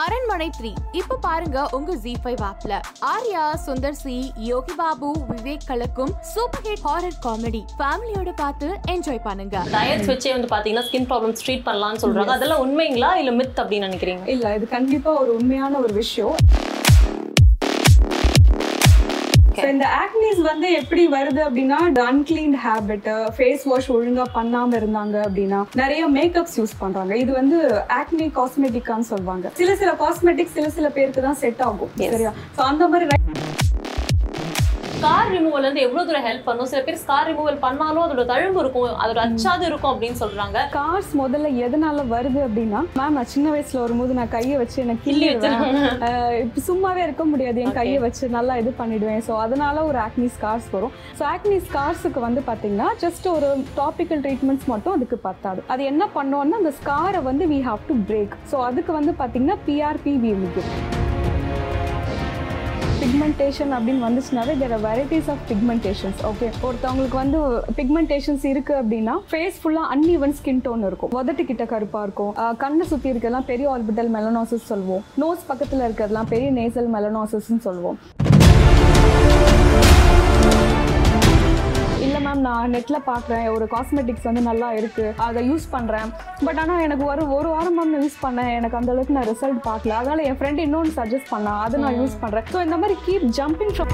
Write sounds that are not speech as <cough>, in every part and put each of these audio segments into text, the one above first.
அரண்மனை த்ரீ. இப்ப பாருங்க உங்க ஜி ஃபைவ் ஆப்ல ஆர்யா சுந்தர் சி யோகி பாபு விவேக் கலக்கும் சூப்பர் ஹிட் ஹாரர் காமெடி ஃபேமிலியோட பார்த்து என்ஜாய் பண்ணுங்க. டயட்ஸ் வச்சே வந்து பாத்தீங்கன்னா ஸ்கின் ப்ராப்ளம்ஸ் ட்ரீட் பண்ணலாம்னு சொல்றாங்க. அதெல்லாம் உண்மைங்களா இல்ல மித் அப்படின்னு நினைக்கிறீங்க? இல்ல இது கண்டிப்பா ஒரு உண்மையான ஒரு விஷயம். இந்த ஆக்னிஸ் வந்து எப்படி வருது அப்படின்னா அன்கிளீன் ஹேபிட் ஃபேஸ் வாஷ் ஒழுங்கா பண்ணாம இருந்தாங்க அப்படின்னா நிறைய மேக்கப்ஸ் யூஸ் பண்றாங்க. இது வந்து ஆக்னி காஸ்மெட்டிக்கான்னு சொல்லுவாங்க. சில சில காஸ்மெட்டிக் சில சில பேருக்கு தான் செட் ஆகும். சரியா? ஸோ அந்த மாதிரி ஸ்கார் ரிமூவல் வந்து எவ்வளவு தூரம் ஹெல்ப் பண்ணும்? சில பேர் ஸ்கார் ரிமூவல் பண்ணாலும் அதோட தழும்பு இருக்கும் அதோட அச்சாது இருக்கும் அப்படின்னு சொல்றாங்க. கார்ஸ் முதல்ல எதனால வருது அப்படின்னா மேம் நான் சின்ன வயசுல வரும்போது நான் கையை வச்சு எனக்கு கிள்ளி இப்ப சும்மாவே இருக்க முடியாது. என் கையை வச்சு நல்லா இது பண்ணிடுவேன். ஸோ அதனால ஒரு ஆக்னி ஸ்கார்ஸ் வரும். ஸோ ஆக்னி ஸ்கார்ஸுக்கு வந்து பார்த்தீங்கன்னா ஜஸ்ட் ஒரு டாபிக்கல் ட்ரீட்மெண்ட்ஸ் மட்டும் அதுக்கு பத்தாது. அது என்ன பண்ணோம்னா அந்த ஸ்காரை வந்து we have to break so அதுக்கு வந்து பார்த்தீங்கன்னா பிஆர்பி வி பிக்மெண்டேஷன் அப்படின்னு வந்துச்சுனாவே there are varieties of pigmentations okay ஒருத்தவங்களுக்கு வந்து பிக்மெண்டேஷன்ஸ் இருக்கு அப்படின்னா ஃபேஸ் ஃபுல்லாக அன்இவன் ஸ்கின் டோன் இருக்கும். உதட்டு கிட்ட கருப்பாக இருக்கும் கண்ணை சுற்றி இருக்கிறதெல்லாம் பெரிய ஆர்பிட்டல் மெலனோசிஸ் சொல்லுவோம் நோஸ் பக்கத்தில் இருக்கிறதெல்லாம் பெரிய நேசல் மெலனோசிஸ்ன்னு சொல்லுவோம் நான் நெட்ல பாக்குறேன் ஒரு காஸ்மெட்டிக்ஸ் வந்து நல்லா இருக்கு. அதை யூஸ் பண்றேன். பட் ஆனா எனக்கு ஒரு ஒரு வாரம் நான் யூஸ் பண்ணேன். எனக்கு அந்த அளவுக்கு நான் ரிசல்ட் பார்க்கல. அதனால என் ஃப்ரெண்ட் இன்னொன்று சஜஸ்ட் பண்ணா அதை நான் யூஸ் பண்றேன். ஸோ இந்த மாதிரி கீப் ஜம்பிங் ஃப்ரம்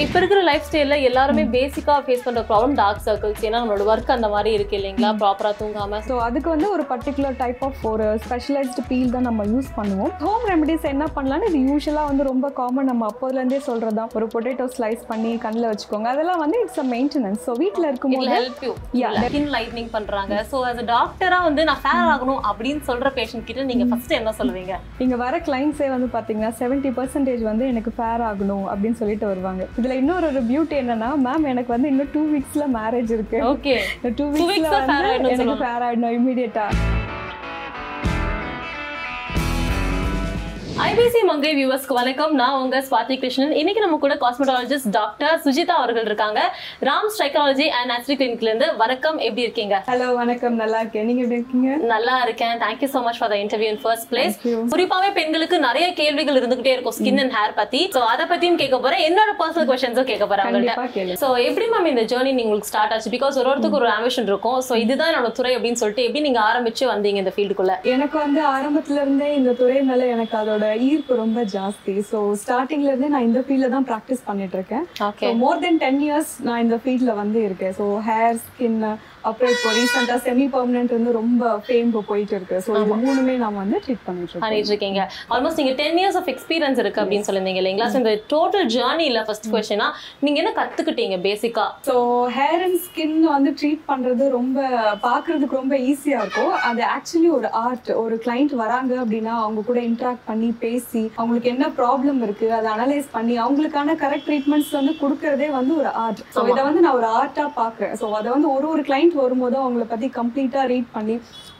இப்ப இருக்கிற லைஃப் ஸ்டைல்ல எல்லாருமே பேசிக்கா ஃபேஸ் பண்ற ப்ராப்ளம் டார்க் சர்க்கிள்ஸ் ஏன்னா நம்மளோட ஒர்க் அந்த மாதிரி இருக்கு இல்லைங்களா? ப்ராப்பரா தூங்காம. ஸோ அதுக்கு வந்து ஒரு பர்டிகுலர் டைப் ஆஃப் ஒரு ஸ்பெஷலைஸ்டு பீல் தான் நம்ம யூஸ் பண்ணுவோம். ஹோம் ரெமடிஸ் என்ன பண்ணலாம்னு இது யூஸ்வலாக வந்து ரொம்ப காமன் நம்ம அப்போதுலேருந்தே சொல்கிறது தான் ஒரு பொட்டேட்டோ ஸ்லைஸ் பண்ணி கண்ணில் வச்சுக்கோங்க. அதெல்லாம் வந்து இட்ஸ் அ மெயின்டெனன்ஸ் ஸோ வீட்டில் இருக்கும்போது ஹெல்ப் யூ. ஸ்கின் லைட்னிங் பண்றாங்க. சோ as a டாக்டரா வந்து நான் ஃபேர் ஆகணும் அப்படின்னு சொல்ற பேஷண்ட் கிட்ட நீங்க ஃபர்ஸ்ட் என்ன சொல்லுவீங்க? இங்கே வர கிளைண்ட்ஸே வந்து பார்த்தீங்கன்னா செவன்ட்டி பர்சன்டேஜ் வந்து எனக்கு ஃபேர் ஆகணும் அப்படின்னு சொல்லிட்டு வருவாங்க. இதில் இன்னொரு ஒரு பியூட்டி என்னன்னா மேம் எனக்கு வந்து இன்னும் டூ வீக்ஸில் மேரேஜ் இருக்கு. ஓகே டூ வீக்ஸில் ஆயிடணும்னு எனக்கு. ஃபேர் ஆகிடணும் இமீடியட்டாக ஐபிசி மங்கை வியூவர்ஸ்க்கு வணக்கம். நான் உங்க ஸ்வாதி கிருஷ்ணன். இன்னைக்கு நம்ம கூட காஸ்மெட்டாலஜிஸ்ட் டாக்டர் சுஜிதா அவர்கள் இருக்காங்க. ராம் ஸ்ட்ரைக்காலஜி அண்ட் நேச்சுரல் கிளினிக்ல இருந்து வணக்கம். எப்படி இருக்கீங்க? ஹலோ வணக்கம். நல்லா இருக்கேன். நீங்கள் எப்படி இருக்கீங்க? நல்லா இருக்கேன். Thank you so much for the interview in first place. குறிப்பாவே பெண்களுக்கு நிறைய கேள்விகள் இருந்துகிட்டே இருக்கும். ஸ்கின் அண்ட் ஹேர் பத்தி. சோ அத பத்தியும் கேட்க போறேன். என்னோட பர்சனல் கொஸ்டின்ஸும் கேட்க போறேன் அவங்கள்ட்ட. கேளு சோ எப்படி மேம் இந்த ஜேர்னி உங்களுக்கு ஸ்டார்ட் ஆச்சு? பிகாஸ் ஒரு ஒருத்தருக்கு ஒரு ஆம்பிஷன் இருக்கும். சோ இதுதான் என்னோட துறை அப்படின்னு சொல்லிட்டு எப்படி நீங்க ஆரம்பிச்சு வந்தீங்க இந்த ஃபீல்டுக்குள்ள எனக்கு வந்து ஆரம்பத்துல இருந்தே இந்த துறை மேல எனக்கு அதோட ஈர்ப்பு ரொம்ப ஜாஸ்தி. ஸோ ஸ்டார்டிங்ல இருந்தே நான் இந்த ஃபீல்ட்ல தான் ப்ராக்டிஸ் பண்ணிட்டு இருக்கேன். மோர் தென் டென் இயர்ஸ் நான் இந்த ஃபீல்ட்ல வந்து இருக்கேன். ஸோ ஹேர் ஸ்கின் அப்புறம் இப்போ ரீசெண்டா செமி பர்மனன்ட் வந்து ரொம்ப ஃபேம் போயிட்டு இருக்கு. ஸோ இது மூணுமே நான் வந்து ட்ரீட் பண்ணிட்டு பண்ணிட்டு இருக்கீங்க. ஆல்மோஸ்ட் நீங்க டென் இயர்ஸ் ஆஃப் எக்ஸ்பீரியன்ஸ் இருக்கு அப்படின்னு சொல்லியிருந்தீங்க இல்லைங்களா? So, இந்த டோட்டல் ஜேர்னில ஃபர்ஸ்ட் கொஸ்டினா நீங்க என்ன கத்துக்கிட்டீங்க பேசிக்கா ஸோ ஹேர் அண்ட் ஸ்கின் வந்து ட்ரீட் பண்றது ரொம்ப பார்க்கிறதுக்கு ரொம்ப ஈஸியா இருக்கும். அது ஆக்சுவலி ஒரு ஆர்ட் ஒரு கிளைண்ட் வராங்க அப்படின்னா அவங்க கூட இன்ட்ராக்ட் பண்ணி பேசி அவங்களுக்கு என்ன ப்ராப்ளம் இருக்கு அதை அனலைஸ் பண்ணி அவங்களுக்கான கரெக்ட் ட்ரீட்மெண்ட்ஸ் வந்து கொடுக்கறதே வந்து ஒரு ஆர்ட் ஸோ இதை வந்து நான் ஒரு ஆர்ட்டா பார்க்குறேன். ஸோ அதை வந்து ஒரு ஒரு கிளைண்ட் வரும்போது அவங்கள பத்தி கம்ப்ளீட்டா ரீட் பண்ணி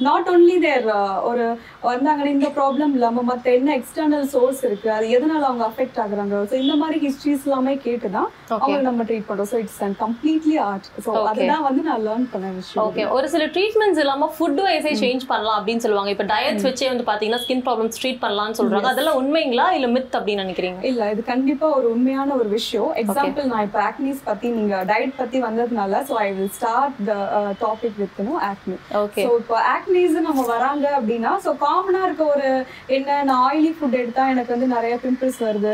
நாட் ஓன்லி தேர் ஒரு வந்தாங்கன்னா இந்த ப்ராப்ளம் இல்லாம மத்த என்ன எக்ஸ்டர்னல் சோர்ஸ் இருக்கு அது எதனால அவங்க அஃபெக்ட் ஆகுறாங்க? ஸோ இந்த மாதிரி ஹிஸ்ட்ரிஸ் எல்லாமே கேட்டு தான் ஓகே அவங்க நம்ம ட்ரீட் பண்றோம். So it's and completely art so. அதுதான் வந்து நான் லேர்ன் பண்ண விஷயம். ஓகே ஒரு சில ட்ரீட்மெண்ட்ஸ் இல்லாம ஃபுட் வைஸே சேஞ்ச் பண்ணலாம் அப்படின்னு சொல்லுவாங்க. இப்ப டயட்ஸ் வச்சே வந்து பாத்தீங்கன்னா ஸ்கின் ப்ராப்ளம்ஸ் ட்ரீட் பண்ணலாம்னு சொல்றாங்க. அதெல்லாம் உண்மைங்களா இல்ல மித் அப்படின்னு நினைக்கிறீங்க? இல்ல இது கண்டிப்பா ஒரு உண்மையான ஒரு விஷயம். எக்ஸாம்பிள் நான் இப்போ ஆக்னிஸ் பத்தி நீங்க டயட் பத்தி வந்ததுனால so I will start the topic with no acne okay so இப்போ ஆக்னிஸ் நம்ம வராங்க அப்படின்னா ஸோ காமனாக இருக்க ஒரு என்ன நான் ஆயிலி ஃபுட் எடுத்தால் எனக்கு வந்து நிறைய பிம்பிள்ஸ் வருது.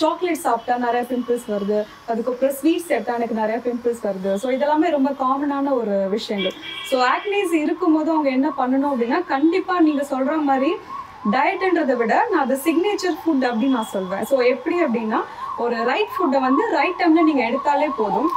சாக்லேட் சாப்பிட்டா நிறைய பிம்பிள்ஸ் வருது. அதுக்கப்புறம் ஸ்வீட்ஸ் எடுத்தால் எனக்கு நிறைய பிம்பிள்ஸ் வருது. ஸோ இதெல்லாமே ரொம்ப காமனான ஒரு விஷயங்கள். ஸோ ஆக்னிஸ் இருக்கும்போது அவங்க என்ன பண்ணணும் அப்படின்னா கண்டிப்பாக நீங்கள் சொல்ற மாதிரி டயட்ன்றதை விட நான் அதை சிக்னேச்சர் ஃபுட் அப்படின்னு நான் சொல்வேன். ஸோ எப்படி அப்படின்னா ஒரு ரைட் ஃபுட்டை வந்து ரைட் டைம்ல நீங்க எடுத்தாலே போதும்.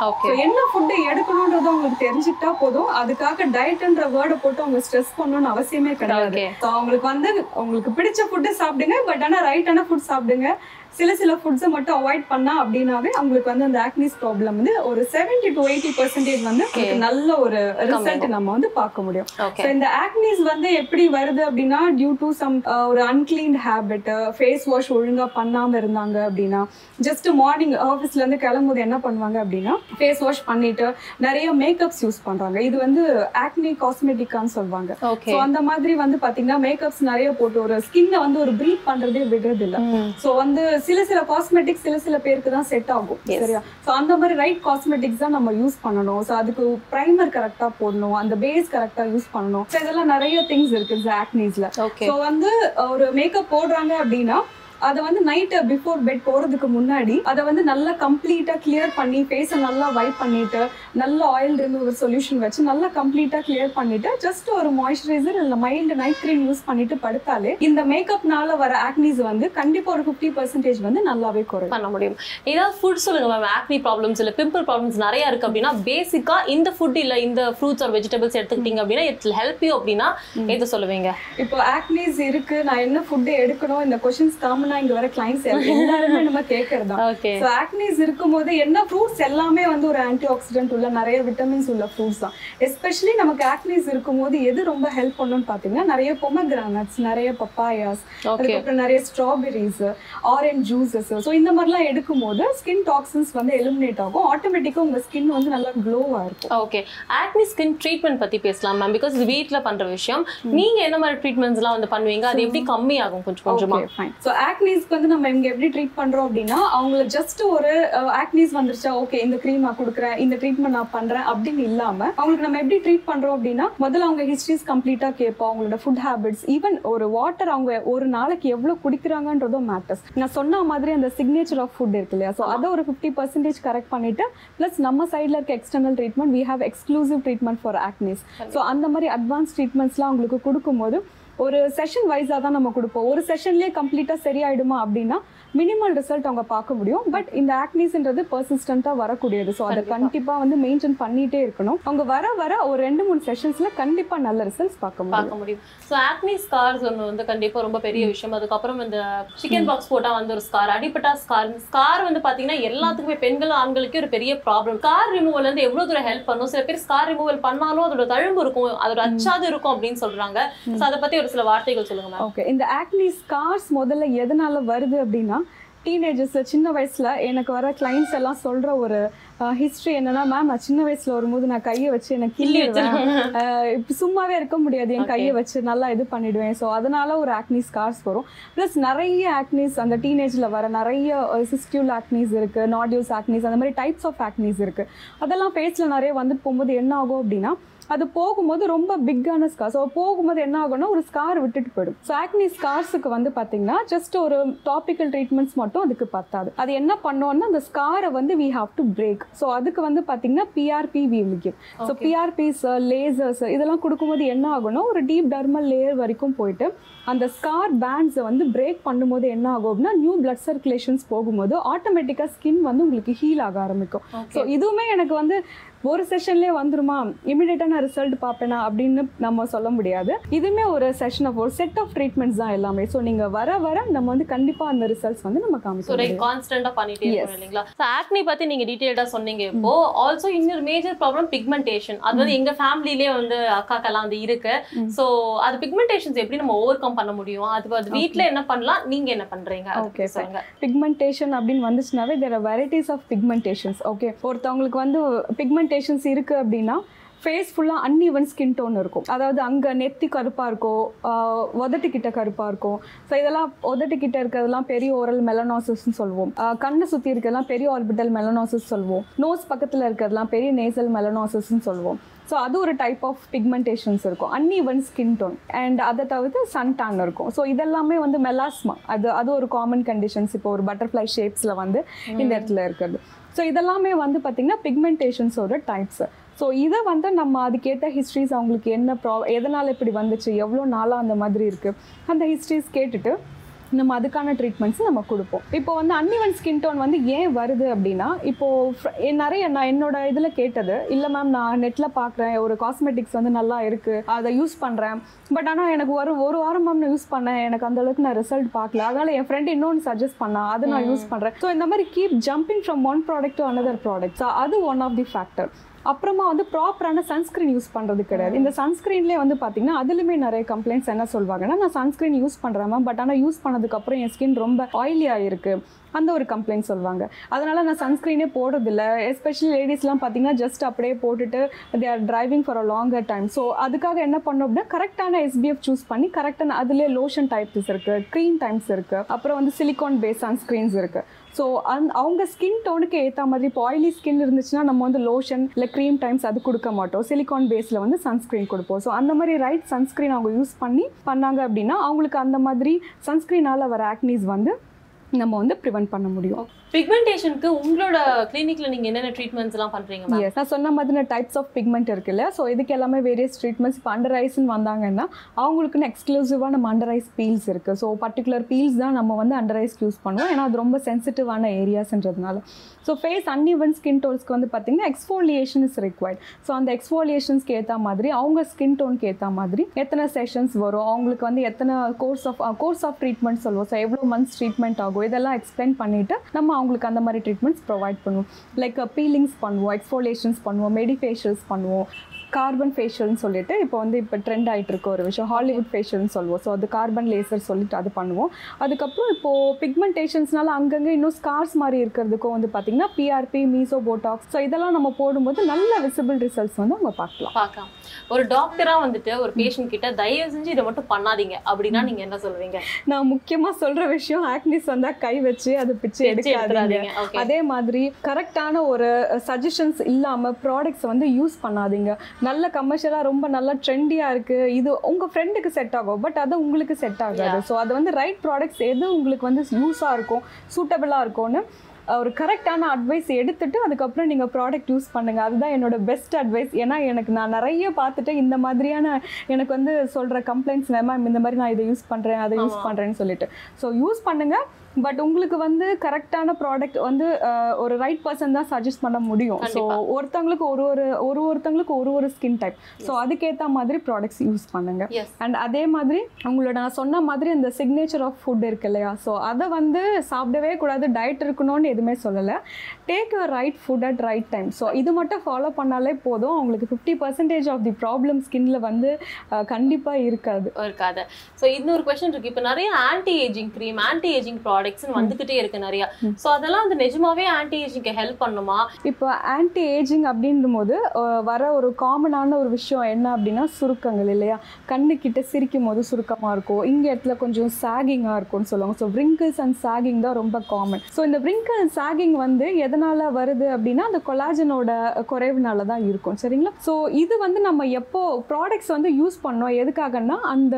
என்ன ஃபுட்டு எடுக்கணும்ன்றத உங்களுக்கு தெரிஞ்சுக்கிட்டா போதும். அதுக்காக டயட்ன்ற வேர்டை போட்டு அவங்க ஸ்ட்ரெஸ் பண்ணணும்னு அவசியமே கிடையாது. அவங்களுக்கு வந்து உங்களுக்கு பிடிச்ச ஃபுட்டு சாப்பிடுங்க. பட் ஆனால் ரைட்டான ஃபுட் சாப்பிடுங்க. சில சில ஃபுட்ஸை மட்டும் அவாய்ட் பண்ணா அப்படின்னாவே அவங்களுக்கு வந்து அந்த ஆக்னிஸ் ப்ராப்ளம் வந்து ஒரு செவன்டி டு எயிட்டி பர்சன்டேஜ் வந்து நல்ல ஒரு ரிசல்ட். நம்ம வந்து பார்க்க முடியும். இந்த ஆக்னிஸ் வந்து எப்படி வருது அப்படின்னா டியூ டு சம் ஒரு அன்கிளீன் ஹேபிட் ஃபேஸ் வாஷ் ஒழுங்கா பண்ணாம இருந்தாங்க அப்படின்னா ஜஸ்ட் மார்னிங் ஆஃபீஸ்ல இருந்து கிளம்பும்போது என்ன பண்ணுவாங்க அப்படின்னா ஃபேஸ் வாஷ் பண்ணிட்டு நிறைய மேக்கப்ஸ் யூஸ் பண்றாங்க. இது வந்து ஆக்னி காஸ்மெட்டிக்கான்னு சொல்லுவாங்க. ஸோ அந்த மாதிரி வந்து பாத்தீங்கன்னா மேக்கப்ஸ் நிறைய போட்டு ஒரு ஸ்கின்னை வந்து ஒரு ப்ரீத் பண்றதே விடுறது இல்ல ஸோ வந்து சில சில காஸ்மெட்டிக்ஸ் சில சில பேருக்கு தான் செட் ஆகும். சரியா? ஸோ அந்த மாதிரி ரைட் காஸ்மெட்டிக்ஸ் தான் நம்ம யூஸ் பண்ணணும். ஸோ அதுக்கு ப்ரைமர் கரெக்டாக போடணும் அந்த பேஸ் கரெக்டாக யூஸ் பண்ணணும். ஸோ இதெல்லாம் நிறைய திங்ஸ் இருக்கு ஆக்னிஸ்ல ஸோ வந்து ஒரு மேக்கப் போடுறாங்க அப்படின்னா அதை வந்து நைட் பிஃபோர் பெட் போறதுக்கு முன்னாடி அதை வந்து நல்லா கம்ப்ளீட்டா கிளியர் பண்ணி ஃபேஸை நல்லா வைப் பண்ணிட்டு நல்ல ஆயில் ரிமூவர் சொல்யூஷன் வச்சு நல்லா கம்ப்ளீட்டா கிளியர் பண்ணிட்டு ஜஸ்ட் ஒரு மாய்ஸ்சரைசர் இல்ல மைல்டு நைட் க்ரீம் யூஸ் பண்ணிட்டு படுத்தாலே இந்த மேக்கப்னால வர ஆக்னிஸ் வந்து கண்டிப்பா ஒரு ஃபிஃப்டி பர்சன்டேஜ் வந்து நல்லாவே குறையும். பண்ண முடியும். ஏதாவது ஃபுட் சொல்லுங்க மேம் ஆக்னி ப்ராப்ளம்ஸ் இல்ல பிம்பிள் ப்ராப்ளம்ஸ் நிறைய இருக்கு அப்படின்னா பேசிக்கா இந்த ஃபுட் இல்ல இந்த ஃப்ரூட்ஸ் ஆர் வெஜிடபிள்ஸ் எடுத்துக்கிட்டீங்க அப்படின்னா இட் ஹெல்ப் யூ அப்படின்னா எது சொல்லுவீங்க? இப்போ ஆக்னிஸ் இருக்கு நான் என்ன ஃபுட் எடுக்கணும் இந்த கொஸ்டின்ஸ் காமனா இங்க வர கிளைண்ட்ஸ் எல்லாருமே நம்ம கேட்கறதா ஸோ ஆக்னிஸ் இருக்கும்போது என்ன ஃப்ரூட்ஸ் எல்லாமே வந்து ஒரு ஆன்டி ஆக்சிடென்ட் உள்ள நிறைய விட்டமின்ஸ் உள்ள ஃப்ரூட்ஸ் தான். எஸ்பெஷலி நமக்கு ஆக்னிஸ் இருக்கும்போது எது ரொம்ப ஹெல்ப் பண்ணுன்னு பார்த்தீங்கன்னா நிறைய பொமக்ரானட்ஸ் நிறைய பப்பாயாஸ் அதுக்கப்புறம் நிறைய ஸ்ட்ராபெரிஸ் ஆரஞ்ச் ஜூசஸ் ஸோ இந்த மாதிரிலாம் எடுக்கும்போது ஸ்கின் டாக்ஸின்ஸ் வந்து எலிமினேட் ஆகும். ஆட்டோமேட்டிக்காக உங்க ஸ்கின் வந்து நல்லா க்ளோவாக இருக்கும். ஓகே ஆக்னி ஸ்கின் ட்ரீட்மெண்ட் பத்தி பேசலாம் மேம் பிகாஸ் வீட்ல பண்ற விஷயம். நீங்க என்ன மாதிரி ட்ரீட்மெண்ட்ஸ் எல்லாம் வந்து பண்ணுவீங்க? அது எப்படி கம்மி ஆகும் கொஞ்சம். கொஞ்சமா ஓகே ஃபைன் ஸோ ஆக்னீஸ்க்கு வந்து நம்ம இங்க எப்படி ட்ரீட் பண்றோம் அப்படின்னா அவங்கள ஜஸ்ட் ஒரு ஆக்னீஸ் வந்துருச்சா ஓகே இந்த க்ரீம் நான் கொடுக்குறேன் இந்த ட்ரீட்மெண்ட் நான் பண்றேன் அப்படின்னு இல்லாம அவங்களுக்கு நம்ம எப்படி ட்ரீட் பண்றோம் அப்படின்னா முதல்ல அவங்க ஹிஸ்ட்ரிஸ் கம்ப்ளீட்டா கேட்போம் அவங்களோட ஃபுட் ஹேபிட்ஸ் ஈவன் ஒரு வாட்டர் அவங்க ஒரு நாளைக்கு எவ்வளவு குடிக்கிறாங்கன்றதும் மேட்டர்ஸ் நான் சொன்ன மாதிரி அந்த சிக்னேச்சர் ஆஃப் ஃபுட் இருக்கு இல்லையா? ஸோ அதை ஒரு ஃபிஃப்டி பர்சன்டேஜ் கரெக்ட் பண்ணிட்டு ப்ளஸ் நம்ம சைடில் இருக்க external treatment we have exclusive treatment for acnes so அந்த மாதிரி அட்வான்ஸ் ட்ரீட்மெண்ட்ஸ்லாம் அவங்களுக்கு கொடுக்கும்போது ஒரு செஷன் வைஸாக தான் நம்ம கொடுப்போம். ஒரு செஷன்லேயே கம்ப்ளீட்டாக சரியாயிடுமா அப்படின்னா மினிமல் ரிசல்ட் அவங்க பார்க்க முடியும். பட் இந்த ஆக்னிஸ்ன்றது பர்சிஸ்டண்ட்டாக வரக்கூடியது. ஸோ அதை கண்டிப்பாக வந்து மெயின்டைன் பண்ணிட்டே இருக்கணும். அவங்க வர வர ஒரு ரெண்டு மூணு செஷன்ஸில் கண்டிப்பாக நல்ல ரிசல்ட்ஸ் பார்க்க முடியும். பார்க்க முடியும். ஸோ ஆக்னி ஸ்கார்ஸ் ஒன்று வந்து கண்டிப்பா ரொம்ப பெரிய விஷயம். அதுக்கப்புறம் இந்த சிக்கன் பாக்ஸ் போட்டா வந்து ஒரு ஸ்கார் அடிப்பட்டா ஸ்கார் ஸ்கார் வந்து பாத்தீங்கன்னா எல்லாத்துக்குமே பெண்கள் ஆண்களுக்கே ஒரு பெரிய ப்ராப்ளம் ஸ்கார் ரிமூவல் வந்து எவ்வளவு தூரம் ஹெல்ப் பண்ணும்? சில பேர் ஸ்கார் ரிமூவல் பண்ணாலும் அதோட தழும்பு இருக்கும் அதோட அச்சாது இருக்கும் அப்படின்னு சொல்றாங்க. ஸோ அதை பத்தி ஒரு சில வார்த்தைகள் சொல்லுங்க மேம் ஓகே இந்த ஆக்னி ஸ்கார்ஸ் முதல்ல எதனால வருது அப்படின்னா டீனேஜர்ஸ் சின்ன வயசுல எனக்கு வர கிளைண்ட்ஸ் எல்லாம் சொல்ற ஒரு ஹிஸ்ட்ரி என்னன்னா மேம் நான் சின்ன வயசுல வரும்போது நான் கையை வச்சு எனக்கு கிள்ளி கிள்ளிடுவேன். இப்ப சும்மாவே இருக்க முடியாது. என் கையை வச்சு நல்லா இது பண்ணிடுவேன். ஸோ அதனால ஒரு ஆக்னி ஸ்கார்ஸ் வரும். ப்ளஸ் நிறைய ஆக்னிஸ் அந்த டீனேஜ்ல வர நிறைய சிஸ்டியூல் ஆக்னிஸ் இருக்கு நாடியூஸ் ஆக்னிஸ் அந்த மாதிரி டைப்ஸ் ஆஃப் ஆக்னிஸ் இருக்கு. அதெல்லாம் ஃபேஸ்ல நிறைய வந்துட்டு போகும்போது என்ன ஆகும் அப்படின்னா அது போகும்போது ரொம்ப பிக்கான ஸ்கார் ஸோ போகும்போது என்ன ஆகும்னா ஒரு ஸ்கார் விட்டுட்டு போயிடும். ஸோ ஆக்னி ஸ்கார்ஸுக்கு வந்து பார்த்தீங்கன்னா ஜஸ்ட் ஒரு டாபிக்கல் ட்ரீட்மெண்ட்ஸ் மட்டும் அதுக்கு பத்தாது. அது என்ன பண்ணோம்னா அந்த ஸ்காரை வந்து we have to break so அதுக்கு வந்து பார்த்தீங்கன்னா பிஆர்பி முக்கியம். ஸோ பிஆர்பிஸ் லேசர்ஸ் இதெல்லாம் கொடுக்கும்போது என்ன ஆகும்னா ஒரு டீப் டர்மல் லேயர் வரைக்கும் போயிட்டு அந்த ஸ்கார் பேண்ட்ஸை வந்து பிரேக் பண்ணும்போது என்ன ஆகும் அப்படின்னா நியூ பிளட் சர்க்குலேஷன்ஸ் போகும்போது ஆட்டோமேட்டிக்காக ஸ்கின் வந்து உங்களுக்கு ஹீல் ஆக ஆரம்பிக்கும். ஸோ இதுவுமே எனக்கு வந்து ஒரு செஷன்லேயே வந்துருமா? இமிடியேட்டாக நான் ரிசல்ட் பார்ப்பேனா? அப்படின்னு நம்ம சொல்ல முடியாது. இதுவுமே ஒரு செஷன் ஆஃப் ஒரு செட் ஆஃப் ட்ரீட்மெண்ட்ஸ் தான் எல்லாமே. ஸோ நீங்கள் வர வர நம்ம வந்து கண்டிப்பாக அந்த ரிசல்ட்ஸ் வந்து நம்ம முடியும். கான்ஸ்டன்டா பண்ணிட்டே இல்லைங்களா? ஸோ ஆக்னி பத்தி நீங்க டீடைல்டா சொன்னீங்க இப்போ. ஆல்சோ இன்னொரு மேஜர் ப்ராப்ளம் பிக்மெண்டேஷன் அது வந்து எங்க ஃபேமிலிலேயே வந்து அக்காக்கெல்லாம் வந்து இருக்கு. ஸோ அது பிக்மெண்டேஷன்ஸ் எப்படி நம்ம ஓவர் கம் பண்ண முடியும்? அது அது வீட்ல என்ன பண்ணலாம்? நீங்க என்ன பண்றீங்க? அதை Okay, பத்தி சொல்லுங்க. பிக்மெண்டேஷன் அப்படின்னு வந்துச்சுனாவே there are varieties of pigmentations okay ஒருத்தவங்களுக்கு வந்து பிக்மெண்டேஷன்ஸ் இருக்கு அப்படின்னா ஃபேஸ் ஃபுல்லாக அன்இவன் ஸ்கின் டோன் இருக்கும். அதாவது அங்கே நெத்தி கருப்பாக இருக்கும் உதட்டுக்கிட்ட கருப்பாக இருக்கும் ஸோ இதெல்லாம் உதட்டுக்கிட்ட இருக்கிறதெல்லாம் பெரிய ஓரல் மெலனாசிஸ்னு சொல்லுவோம் கண்ணை சுற்றி இருக்கிறதெல்லாம் பெரிய ஆர்பிட்டல் மெலனாசிஸ் சொல்லுவோம் நோஸ் பக்கத்தில் இருக்கிறதெல்லாம் பெரிய நேசல் மெலனாசிஸ்னு சொல்லுவோம் ஸோ அது ஒரு டைப் ஆஃப் பிக்மெண்டேஷன்ஸ் இருக்கும். அன்இவன் ஸ்கின் டோன் அண்ட் அதை தவிர்த்து சன் டேன் இருக்கும். ஸோ இதெல்லாமே வந்து மெலாஸ்மா அது அது ஒரு காமன் கண்டிஷன்ஸ் இப்போ ஒரு பட்டர்ஃப்ளை ஷேப்ஸில் வந்து இந்த இடத்துல இருக்கிறது. ஸோ இதெல்லாமே வந்து பார்த்திங்கன்னா பிக்மெண்டேஷன்ஸோட டைப்ஸ் ஸோ இதை வந்து நம்ம அதுக்கேற்ற ஹிஸ்ட்ரிஸ் அவங்களுக்கு என்ன ப்ரா எதனால் இப்படி வந்துச்சு? எவ்வளோ நாளாக அந்த மாதிரி இருக்குது அந்த ஹிஸ்ட்ரிஸ் கேட்டுட்டு நம்ம அதுக்கான ட்ரீட்மெண்ட்ஸ் நம்ம கொடுப்போம். இப்போ வந்து அன்இவன் ஸ்கின் டோன் வந்து ஏன் வருது அப்படின்னா இப்போ fr- எ- நிறைய நான் என்னோட இதில் கேட்டது இல்லை மேம் நான் நெட்டில் பார்க்குறேன் ஒரு காஸ்மெட்டிக்ஸ் வந்து நல்லா இருக்குது அதை யூஸ் பண்ணுறேன் பட் ஆனால் எனக்கு ஒரு ஒரு வாரம் மேம் நான் யூஸ் பண்ணேன் எனக்கு அந்த அளவுக்கு நான் ரிசல்ட் பார்க்கல அதனால என் ஃப்ரெண்ட் இன்னொன்று சஜஸ்ட் பண்ணா அதை நான் யூஸ் பண்ணுறேன் ஸோ இந்த மாதிரி keep jumping from one product to another product so அது ஒன் ஆஃப் தி ஃபேக்டர் அப்புறமா வந்து ப்ராப்பரான சன்ஸ்கிரீன் யூஸ் பண்ணுறது கிடையாது. இந்த சன்ஸ்கிரீன்லேயே வந்து பார்த்தீங்கன்னா அதுலேயுமே நிறைய கம்ப்ளைண்ட்ஸ் என்ன சொல்வாங்கன்னா நான் சன்ஸ்கிரீன் யூஸ் பண்ணுறேன் மேம் பட் ஆனால் யூஸ் பண்ணதுக்கப்புறம் என் ஸ்கின் ரொம்ப ஆயிலியாக இருக்குது அந்த ஒரு கம்ப்ளைண்ட் சொல்லுவாங்க அதனால் நான் சன்ஸ்க்ரீனே போடுறதில்ல. எஸ்பெஷலி லேடிஸ்லாம் பார்த்தீங்கன்னா ஜஸ்ட் அப்படியே போட்டுட்டு they are driving for a longer time so அதுக்காக என்ன பண்ணோம் அப்படின்னா கரெக்டான எஸ்பிஎஃப் சூஸ் பண்ணி கரெக்டான அதுலேயே லோஷன் டைப்ஸ் இருக்குது க்ரீம் டைம்ஸ் இருக்குது அப்புறம் வந்து சிலிகான் பேஸ் சன்ஸ்க்ரீன்ஸ் இருக்குது ஸோ அந் அவங்க ஸ்கின் டோனுக்கு ஏற்ற மாதிரி இப்போ ஆயிலி ஸ்கின் இருந்துச்சுன்னா நம்ம வந்து லோஷன் இல்லை க்ரீம் டைம்ஸ் அது கொடுக்க மாட்டோம். சிலிகான் பேஸில் வந்து சன்ஸ்க்ரீன் கொடுப்போம். ஸோ அந்த மாதிரி ரைட் சன்ஸ்க்ரீன் அவங்க யூஸ் பண்ணி பண்ணாங்க அப்படின்னா அவங்களுக்கு அந்த மாதிரி சன்ஸ்க்ரீனால் வர ஆக்னிஸ் வந்து நம்ம வந்து ப்ரிவென்ட் பண்ண முடியும். பிக்மெண்டேஷனுக்கு உங்களோட கிளினிக்ல நீங்க என்னென்ன ட்ரீட்மெண்ட்ஸ் எல்லாம் பண்றீங்க எஸ் நான் சொன்ன மாதிரி டைப்ஸ் ஆஃப் பிக்மெண்ட் இருக்குல்ல. ஸோ இதுக்கு எல்லாமே வேரியஸ் ட்ரீட்மெண்ட்ஸ் இப்போ அண்டர் ஐஸ்ன்னு வந்தாங்கன்னா அவங்களுக்குன்னு எக்ஸ்க்ளூசிவாக நம்ம அண்டர் ஐஸ் பீல்ஸ் இருக்குது ஸோ பர்டிகுலர் பீல்ஸ் தான் நம்ம வந்து அண்டர் யூஸ் பண்ணுவோம். ஏன்னா அது ரொம்ப சென்சிட்டிவான ஏரியாஸ்ன்றதுனால ஸோ ஃபேஸ் அன்இவன் ஸ்கின் டோன்ஸ்க்கு வந்து பார்த்தீங்கன்னா எக்ஸ்ஃபோலியேஷன் இஸ் ரிக்வயர்ட் ஸோ அந்த எக்ஸ்ஃபோலியேஷன்ஸ்க்கு ஏற்ற மாதிரி அவங்க ஸ்கின் டோனுக்கு ஏற்ற மாதிரி எத்தனை செஷன்ஸ் வரும் அவங்களுக்கு வந்து எத்தனை course of course of treatment சொல்லுவோம் ஸோ எவ்வளோ மந்த்ஸ் ட்ரீட்மெண்ட் ஆகும் இதெல்லாம் எக்ஸ்பிளைன் பண்ணிவிட்டு நம்ம அவங்களுக்கு அந்த மாதிரி ட்ரீட்மெண்ட்ஸ் ப்ரொவைட் பண்ணுவோம். லைக் பீலிங்ஸ் uh, பண்ணுவோம் எக்ஸ்ஃபோலேஷன்ஸ் பண்ணுவோம் மெடிஃபேஷியல்ஸ் பண்ணுவோம். கார்பன் ஃபேஷியல்னு சொல்லிட்டு இப்போ வந்து இப்போ ட்ரெண்ட் ஆயிட்டு இருக்க ஒரு விஷயம். ஹாலிவுட் ஃபேஷியல்னு சொல்லுவோம் ஸோ அது கார்பன் லேசர் சொல்லிட்டு அது பண்ணுவோம். அதுக்கப்புறம் இப்போது பிக்மெண்டேஷன்ஸ்னால அங்கங்கே இன்னும் ஸ்கார்ஸ் மாதிரி இருக்கிறதுக்கும் வந்து பார்த்தீங்கன்னா பிஆர்பி மீசோ போட்டாக்ஸ் ஸோ இதெல்லாம் நம்ம போடும்போது நல்ல விசிபிள் ரிசல்ட்ஸ் வந்து அவங்க பார்க்கலாம். பார்க்கலாம். ஒரு டாக்டரா வந்துட்டு ஒரு பேஷண்ட் கிட்ட தயவு செஞ்சு இதை மட்டும் பண்ணாதீங்க. அப்படின்னா நீங்க என்ன சொல்லுவீங்க? நான் முக்கியமாக சொல்கிற விஷயம் ஆக்னிஸ் வந்தால் கை வச்சு அதை பிச்சு எடுக்காதீங்க. அதே மாதிரி கரெக்டான ஒரு சஜஷன்ஸ் இல்லாமல் ப்ராடக்ட்ஸ் வந்து யூஸ் பண்ணாதீங்க. நல்ல கமர்ஷியலாக ரொம்ப நல்லா ட்ரெண்டியாக இருக்குது இது உங்கள் ஃப்ரெண்டுக்கு செட் ஆகும். பட் அது உங்களுக்கு செட் ஆகாது. ஸோ அது வந்து ரைட் ப்ராடக்ட்ஸ் எது உங்களுக்கு வந்து யூஸாக இருக்கும் சூட்டபிளாக இருக்கும்னு ஒரு கரெக்டான அட்வைஸ் எடுத்துட்டு அதுக்கப்புறம் நீங்கள் ப்ராடக்ட் யூஸ் பண்ணுங்கள் அதுதான் என்னோட பெஸ்ட் அட்வைஸ் ஏன்னா எனக்கு நான் நிறைய பார்த்துட்டு இந்த மாதிரியான எனக்கு வந்து சொல்கிற கம்ப்ளைண்ட்ஸ் மேம் இந்த மாதிரி நான் இதை யூஸ் பண்ணுறேன் அதை யூஸ். பண்ணுறேன்னு சொல்லிட்டு. ஸோ யூஸ் பண்ணுங்கள் பட் உங்களுக்கு வந்து கரெக்டான ப்ராடக்ட் வந்து ஒரு ரைட் பர்சன் தான் சஜஸ்ட் பண்ண முடியும். ஸோ. ஒருத்தவங்களுக்கு ஒரு ஒரு ஒரு ஒருத்தவங்களுக்கு ஒரு ஒரு ஸ்கின் டைப் ஸோ அதுக்கேற்ற மாதிரி ப்ராடக்ட்ஸ் யூஸ் பண்ணுங்க. அண்ட் அதே மாதிரி உங்களோட நான் சொன்ன மாதிரி இந்த சிக்னேச்சர் ஆஃப் ஃபுட் இருக்கு இல்லையா? ஸோ அதை வந்து சாப்பிடவே கூடாது. டயட் இருக்கணும்னு எதுவுமே சொல்லலை. Take your right food at right time so இது மட்டும் ஃபாலோ பண்ணாலே போதும். அவங்களுக்கு fifty percentage of the problem ஸ்கின்ல வந்து கண்டிப்பாக இருக்காது. இருக்காது. ஸோ இன்னொரு கொஸ்டின் இருக்கு. இப்போ நிறைய anti ageing cream anti ageing products வந்துகிட்டே இருக்கு நிறைய. ஸோ அதெல்லாம் வந்து நிஜமாவே ஆன்டி ஏஜிங்க்கு ஹெல்ப் பண்ணுமா? இப்போ ஆன்டி ஏஜிங் அப்படின்னும் போது வர ஒரு காமனான ஒரு விஷயம் என்ன அப்படின்னா சுருக்கங்கள் இல்லையா? கண்ணுக்கிட்ட சிரிக்கும் போது சுருக்கமாக இருக்கும். இங்கே இடத்துல கொஞ்சம் சாகிங்காக இருக்கும்னு சொல்லுவாங்க. ஸோ wrinkles அண்ட் சாகிங் தான் ரொம்ப காமன் ஸோ இந்த wrinkle அண்ட் சாகிங் வந்து எதனால் வருது அப்படின்னா அந்த கொலாஜனோட குறைவுனால தான் இருக்கும். சரிங்களா? ஸோ இது வந்து நம்ம எப்போ ப்ராடக்ட்ஸ் வந்து யூஸ் பண்ணோம் எதுக்காகன்னா அந்த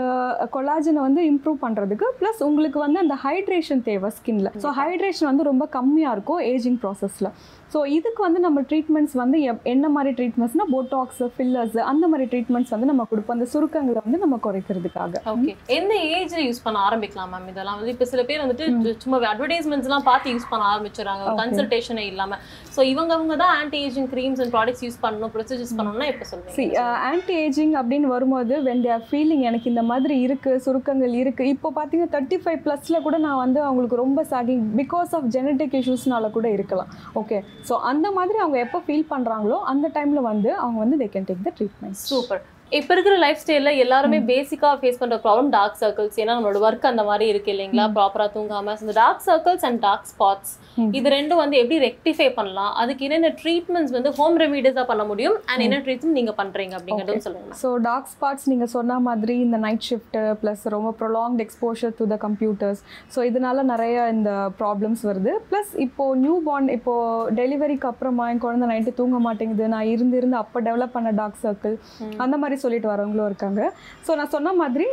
கொலாஜனை வந்து இம்ப்ரூவ் பண்ணுறதுக்கு ப்ளஸ் உங்களுக்கு வந்து அந்த ஹைட்ரேஷன் தேவை ஸ்கின்ல ஸோ ஹைட்ரேஷன் வந்து ரொம்ப கம்மியாக இருக்கும் ஏஜிங் ப்ராசஸில் ஸோ இதுக்கு வந்து நம்ம ட்ரீட்மெண்ட்ஸ் வந்து என்ன மாதிரி ட்ரீட்மெண்ட்ஸ்னா போட்டாக்ஸ் ஃபில்லர்ஸ் அந்த மாதிரி ட்ரீட்மெண்ட்ஸ் வந்து நம்ம கொடுப்போம். அந்த சுருக்கங்களை வந்து நம்ம குறைக்கிறதுக்காக. ஓகே எந்த ஏஜ்ல யூஸ் பண்ண ஆரம்பிக்கலாம் மேம் இதெல்லாம்? வந்து இப்போ சில பேர் வந்துட்டு சும்மா அட்வர்டைஸ்மெண்ட்ஸ் எல்லாம் பார்த்து யூஸ் பண்ண ஆரம்பிச்சிடுறாங்க. கன்சல்டேஷனே இல்லாம. ஸோ இவங்க அவங்க தான் anti ageing creams and products use பண்ணணும் ப்ரொசீஜர்ஸ் பண்ணணும்னா எப்போ சி சொல்லுவீங்க ஆன்டி ஏஜிங் அப்படின்னு வரும்போது வென் தேர் ஃபீலிங் எனக்கு இந்த மாதிரி இருக்கு சுருக்கங்கள் இருக்கு. இப்போ பார்த்தீங்கன்னா தேர்ட்டி ஃபைவ் ப்ளஸில் கூட நான் வந்து அவங்களுக்கு ரொம்ப சாகிங் பிகாஸ் ஆஃப் ஜெனட்டிக் இஷ்யூஸ்னால கூட இருக்கலாம். ஓகே ஸோ அந்த மாதிரி அவங்க எப்போ ஃபீல் பண்ணுறாங்களோ அந்த டைமில் வந்து அவங்க வந்து they can take the treatment super இப்போ இருக்கிற லைஃப் ஸ்டைல்ல எல்லாருமே பேசிக்கா ஃபேஸ் பண்ற ப்ராப்ளம் டார்க் சர்க்கிள்ஸ் ஏன்னா நம்மளோட ஒர்க் அந்த மாதிரி இருக்கு இல்லைங்களா? ப்ராப்பரா தூங்காம. இந்த dark circles and dark spots. இது ரெண்டும் வந்து எப்படி ரெக்டிஃபை பண்ணலாம்? அதுக்கு என்னென்ன ட்ரீட்மெண்ட்ஸ் வந்து ஹோம் ரெமீடியஸா பண்ண முடியும்? அண்ட் என்ன ட்ரீட்மெண்ட் நீங்க பண்றீங்க அப்படிங்கறதும் சொல்லுங்க. ஸோ டார்க் ஸ்பாட்ஸ் நீங்கள் சொன்ன மாதிரி இந்த நைட் ஷிஃப்ட்டு ப்ளஸ் ரொம்ப prolonged exposure to the computers so இதனால நிறைய இந்த ப்ராப்ளம்ஸ் வருது. ப்ளஸ் இப்போது நியூ பார்ன் இப்போது டெலிவரிக்கு அப்புறமா என் குழந்தை நைட்டு தூங்க மாட்டேங்குது. நான் இருந்து இருந்து அப்போ டெவலப் பண்ண டார்க் சர்க்கிள். அந்த மாதிரி சொல்லிட்டு வரவங்களும் இருக்காங்க. ஸோ நான் சொன்ன மாதிரி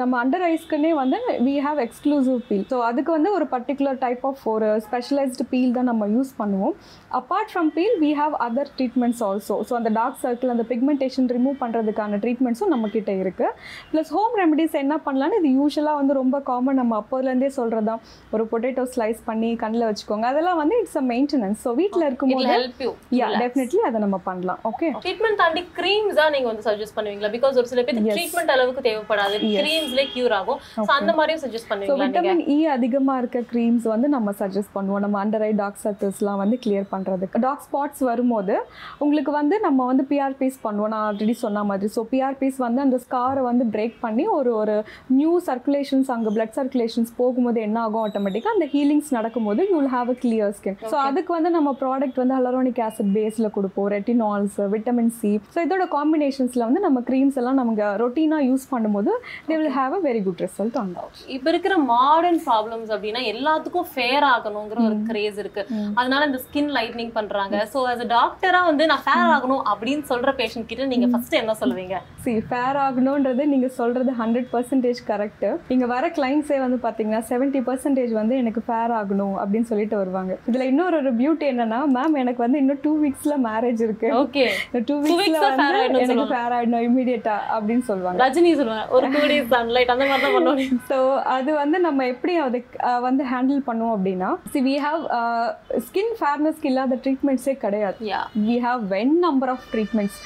நம்ம அண்டர் ஐஸ்க்குன்னே வந்து we have exclusive peel so அதுக்கு வந்து ஒரு பர்டிகுலர் டைப் ஆஃப் ஒரு ஸ்பெஷலைஸ்டு பீல் தான் நம்ம யூஸ் பண்ணுவோம். Apart from peel we have other treatments also so அந்த டார்க் சர்க்கிள் அந்த பிக்மெண்டேஷன் ரிமூவ் பண்ணுறதுக்கான ட்ரீட்மெண்ட்ஸும் நம்ம கிட்ட இருக்குது ப்ளஸ் ஹோம் ரெமடிஸ் என்ன பண்ணலாம்னு இது யூஸ்வலாக வந்து ரொம்ப காமன் நம்ம அப்போதுலேருந்தே சொல்கிறது தான் ஒரு பொட்டேட்டோ ஸ்லைஸ் பண்ணி கண்ணில் வச்சுக்கோங்க. அதெல்லாம் வந்து இட்ஸ் அ மெயின்டெனன்ஸ் ஸோ வீட்டில் இருக்கும்போது ஹெல்ப் யூ யா டெஃபினெட்லி அதை நம்ம பண்ணலாம். ஓகே ட்ரீட்மெண்ட் தாண்டி க்ரீம்ஸ் தான் நீங்க வந்து சஜஸ்ட் பண்ணுவீங்களா? பிகாஸ் ஒரு சில Yes. ட்ரீட்மெண்ட் அளவுக்கு தேவைப்படாது. க்ரீம்ஸ்ல கியூர் ஆகும். Okay. அந்த மாதிரியும் சஜஸ்ட் ஸோ பண்ணுவீங்களா விட்டமின் இ அதிகமாக இருக்க க்ரீம்ஸ் வந்து நம்ம சஜஸ்ட் பண்ணுவோம். நம்ம அண்டர் ஐ டாக் சர்க்கிள்ஸ்லாம் வந்து கிளியர் பண்ணுறதுக்கு டாக் ஸ்பாட்ஸ் வரும்போது உங்களுக்கு வந்து நம்ம வந்து பிஆர்பிஸ் பண்ணுவோம். நான் ஆல்ரெடி சொன்ன மாதிரி. ஸோ பிஆர்பிஸ் வந்து அந்த ஸ்காரை வந்து பிரேக் பண்ணி ஒரு ஒரு நியூ சர்க்குலேஷன்ஸ் அங்கே பிளட் சர்க்குலேஷன்ஸ் போகும்போது என்ன ஆகும் ஆட்டோமேட்டிக்காக அந்த ஹீலிங்ஸ் நடக்கும்போது you will have a clear skin so அதுக்கு வந்து நம்ம ப்ராடக்ட் வந்து ஹலரோனிக் ஆசிட் பேஸில் கொடுப்போம். ரெட்டினால்ஸ் விட்டமின் சி ஸோ இதோட காம்பினேஷன்ஸில் வந்து நம்ம க்ரீம்ஸ் எல்லாம் நமக்கு ரொட்டீனாக யூஸ் பண்ணும்போது they will have a very good result on that இப்ப இருக்கிற மாடர்ன் ப்ராப்ளம்ஸ் அப்படின்னா எல்லாத்துக்கும் ஃபேர் ஆகணுங்கிற ஒரு கிரேஸ் இருக்கு. அதனால இந்த ஸ்கின் லைட்னிங் பண்றாங்க. சோ as a டாக்டரா வந்து நான் ஃபேர் ஆகணும் அப்படின்னு சொல்ற பேஷண்ட் கிட்ட நீங்க ஃபர்ஸ்ட் என்ன சொல்லுவீங்க? சி ஃபேர் ஆகணுன்றது நீங்கள் சொல்கிறது ஹண்ட்ரட் பர்சன்டேஜ் கரெக்டு இங்கே வர கிளைண்ட்ஸே வந்து பார்த்தீங்கன்னா செவன்ட்டி பர்சன்டேஜ் வந்து எனக்கு ஃபேர் ஆகணும் அப்படின்னு சொல்லிட்டு வருவாங்க. இதில் இன்னொரு ஒரு பியூட்டி என்னன்னா மேம் எனக்கு வந்து இன்னும் டூ வீக்ஸில் மேரேஜ் இருக்கு. ஓகே டூ வீக்ஸில் வந்து எனக்கு. ஃபேர் ஆகிடணும் இமீடியட்டா அப்படின்னு சொல்லுவாங்க. ரஜினி சொல்லுவேன் ஒரு டூ டேஸ் சன்லைட் அந்த மாதிரி தான் பண்ணுவாங்க. <laughs> ஸோ அது வந்து நம்ம எப்படி அஹ், வந்து ஹேண்டில் பண்ணுவோம் அப்படின்னா சி வி ஹாவ் ஸ்கின் ஃபேர்னஸ்க்கு இல்லாத ட்ரீட்மெண்ட்ஸே கிடையாது. We have n number of treatments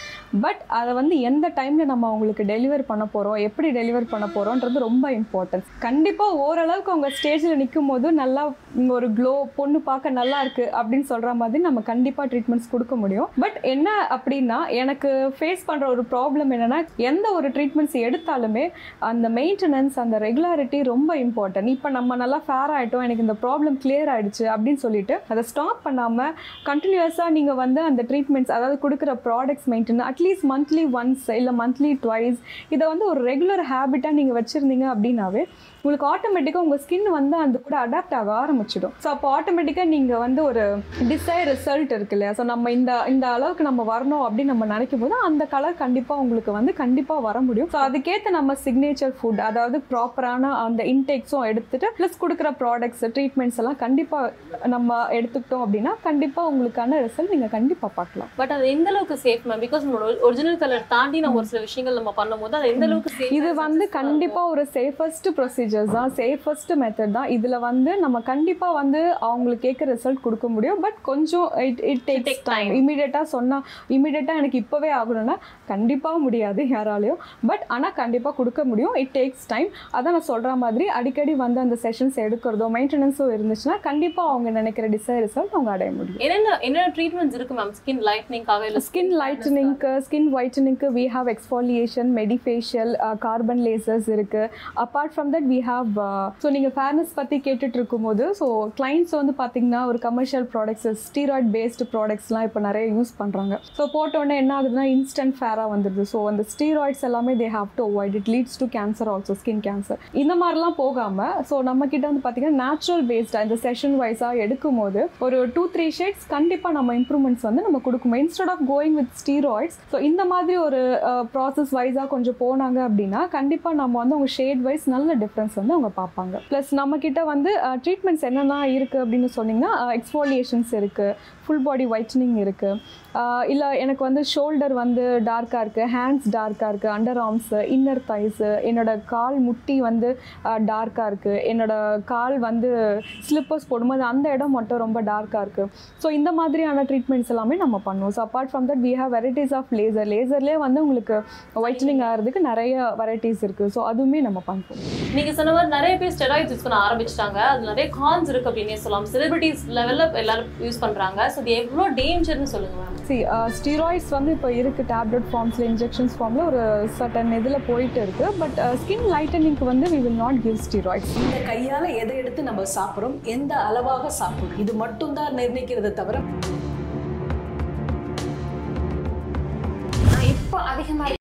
but அதை வந்து எந்த டைமில் நம்ம அவங்களுக்கு டெலிவர் பண்ண போகிறோம் எப்படி டெலிவர் பண்ண போகிறோன்றது ரொம்ப இம்பார்ட்டன்ஸ் கண்டிப்பாக ஓரளவுக்கு அவங்க ஸ்டேஜில் நிற்கும் போது நல்லா ஒரு க்ளோ பொண்ணு பார்க்க நல்லா இருக்கு அப்படின்னு சொல்கிற மாதிரி நம்ம கண்டிப்பாக ட்ரீட்மெண்ட்ஸ் கொடுக்க முடியும். பட் என்ன அப்படின்னா எனக்கு ஃபேஸ் பண்ணுற ஒரு ப்ராப்ளம் என்னன்னா எந்த ஒரு ட்ரீட்மெண்ட்ஸ் எடுத்தாலுமே அந்த மெயின்டெனன்ஸ் அந்த ரெகுலாரிட்டி ரொம்ப இம்பார்ட்டன்ட் இப்போ நம்ம நல்லா ஃபேர் ஆகிட்டோம் எனக்கு இந்த ப்ராப்ளம் கிளியர் ஆகிடுச்சு அப்படின்னு சொல்லிட்டு அதை ஸ்டாப் பண்ணாமல் கண்டினியூஸாக நீங்கள் வந்து அந்த ட்ரீட்மெண்ட்ஸ் அதாவது கொடுக்குற products maintain at least monthly once இல்லை மந்த்லி ட்வைஸ் இதை வந்து ஒரு ரெகுலர் ஹேபிட்டாக நீங்கள் வச்சுருந்தீங்க அப்படின்னாவே உங்களுக்கு ஆட்டோமேட்டிக்காக உங்கள் ஸ்கின் வந்து அந்த கூட அடாப்ட் ஆக ஆரம்பிச்சிடும். ஸோ அப்போ ஆட்டோமேட்டிக்காக நீங்கள் வந்து ஒரு டிசைர் ரிசல்ட் இருக்கு இல்லையா? ஸோ நம்ம இந்த இந்த அளவுக்கு நம்ம வரணும் அப்படின்னு நம்ம நினைக்கும் போது அந்த கலர் கண்டிப்பாக உங்களுக்கு வந்து கண்டிப்பாக வர முடியும். ஸோ அதுக்கேற்ற நம்ம சிக்னேச்சர் ஃபுட் அதாவது ப்ராப்பரான அந்த இன்டேக்ஸும் எடுத்துகிட்டு ப்ளஸ் கொடுக்குற ப்ராடக்ட்ஸ் ட்ரீட்மெண்ட்ஸ் எல்லாம் கண்டிப்பாக நம்ம எடுத்துக்கிட்டோம் அப்படின்னா கண்டிப்பாக உங்களுக்கான ரிசல்ட் நீங்கள் கண்டிப்பாக பார்க்கலாம். பட் அது எந்த அளவுக்கு சேஃப் மேம் பிகாஸ் நம்மளோட ஒரிஜினல் கலர் தாண்டி நம்ம ஒரு சில விஷயங்கள் நம்ம பண்ணும்போது அது எந்த அளவுக்கு இது வந்து கண்டிப்பா ஒரு சேஃபஸ்ட் ப்ரொசீஜர்ஸ் தான் சேஃபஸ்ட் மெத்தட் தான். இதுல வந்து நம்ம கண்டிப்பா வந்து அவங்களுக்கு கேட்க ரிசல்ட் கொடுக்க முடியும். பட் கொஞ்சம் இட் இட் டேக்ஸ். டைம் இமீடியட்டா சொன்னா இமீடியட்டா எனக்கு இப்பவே ஆகணும்னா கண்டிப்பா முடியாது யாராலையும் பட் ஆனா கண்டிப்பா கொடுக்க முடியும். இட் டேக்ஸ் டைம் அதான் நான் சொல்ற மாதிரி அடிக்கடி வந்து அந்த செஷன்ஸ் எடுக்கிறதோ மெயின்டெனன்ஸோ இருந்துச்சுன்னா கண்டிப்பா அவங்க நினைக்கிற டிசைர் ரிசல்ட் அவங்க அடைய முடியும். என்னென்ன என்னென்ன ட்ரீட்மெண்ட்ஸ் இருக்கு மேம் ஸ்கின் லைட்னிங்காக இல்ல ஸ்கின் லைட்டனிங்க்கு skin ஒயிட்டனிங்க்கு we have exfoliation medifacial carbon lasers இருக்கு. Apart from that we have so நீங்கள் ஃபேர்னஸ் பற்றி கேட்டுட்டு இருக்கும்போது ஸோ கிளைண்ட்ஸ் வந்து பார்த்தீங்கன்னா ஒரு கமர்ஷியல் ப்ராடக்ட்ஸ் ஸ்டீராய்ட் பேஸ்டு ப்ராடக்ட்ஸ்லாம் இப்போ நிறைய யூஸ் பண்ணுறாங்க ஸோ போட்டோன்னே என்ன ஆகுதுன்னா இன்ஸ்டன்ட் ரேராக வந்துடுது ஸோ அந்த ஸ்டீராய்ட்ஸ் எல்லாமே they have to avoid it leads to cancer also skin cancer இந்த மாதிரிலாம் போகாமல் ஸோ நம்ம வந்து பார்த்தீங்கன்னா நேச்சுரல் பேஸ்டாக இந்த செஷன் வைஸாக எடுக்கும் போது ஒரு டூ த்ரீ ஷேட்ஸ் கண்டிப்பாக நம்ம இம்ப்ரூவ்மெண்ட்ஸ் வந்து நம்ம கொடுக்கணும் instead of going with steroids so இந்த மாதிரி ஒரு ப்ராசஸ் வைஸாக கொஞ்சம் போனாங்க அப்படின்னா கண்டிப்பாக நம்ம வந்து அவங்க ஷேட் வைஸ் நல்ல டிஃப்ரென்ஸ் வந்து அவங்க பார்ப்பாங்க. ப்ளஸ் நம்ம கிட்ட வந்து ட்ரீட்மெண்ட்ஸ் என்னென்ன இருக்குது அப்படின்னு சொன்னிங்கன்னா எக்ஸ்ஃபாலியேஷன்ஸ் இருக்குது ஃபுல் பாடி ஒயிட்னிங் இருக்குது இல்லை எனக்கு வந்து ஷோல்டர் வந்து டார்க் டார்க்காக இருக்குது ஹேண்ட்ஸ் டார்க்காக இருக்குது அண்டர் ஆர்ம்ஸு இன்னர் தைஸு என்னோட கால் முட்டி வந்து டார்க்காக இருக்குது என்னோட கால் வந்து ஸ்லிப்பர்ஸ் போடும்போது அந்த இடம் மட்டும் ரொம்ப டார்க்காக இருக்குது ஸோ இந்த மாதிரியான ட்ரீட்மெண்ட்ஸ் எல்லாமே நம்ம பண்ணுவோம். So apart from that we have varieties of laser லேசர்லேயே வந்து உங்களுக்கு ஒயிட்டனிங் ஆகிறதுக்கு நிறைய வெரைட்டிஸ் இருக்குது ஸோ அதுவுமே நம்ம பண்ணுவோம். நீங்க சொன்ன மாதிரி நிறைய பேர் ஸ்டெராய்ட்ஸ் யூஸ் பண்ண ஆரம்பிச்சிட்டாங்க. அது நிறைய கான்ஸ் இருக்கு அப்படின்னே சொல்லலாம். செலிபிரிட்டிஸ் லெவல்ல எல்லாரும் யூஸ் பண்றாங்க. ஸோ இது எவ்வளோ டேஞ்சர்னு சொல்லுங்க மேம் சி ஸ்டீராய்ட்ஸ் வந்து இப்போ இருக்குது டேப்லெட் ஃபார்ம்ஸில் இன்ஜெக்ஷன்ஸ் ஃபார்மில் ஒரு சட்டன் இதில் போயிட்டு இருக்குது பட் ஸ்கின் லைட்டனிங்க்கு வந்து we will not give steroids இந்த கையால எதை எடுத்து நம்ம சாப்பிட்றோம்? எந்த அளவாக சாப்பிடும் இது மட்டும்தான் நிர்ணயிக்கிறது நிர்ணயிக்கிறத தவிர இப்போ அதிகமாக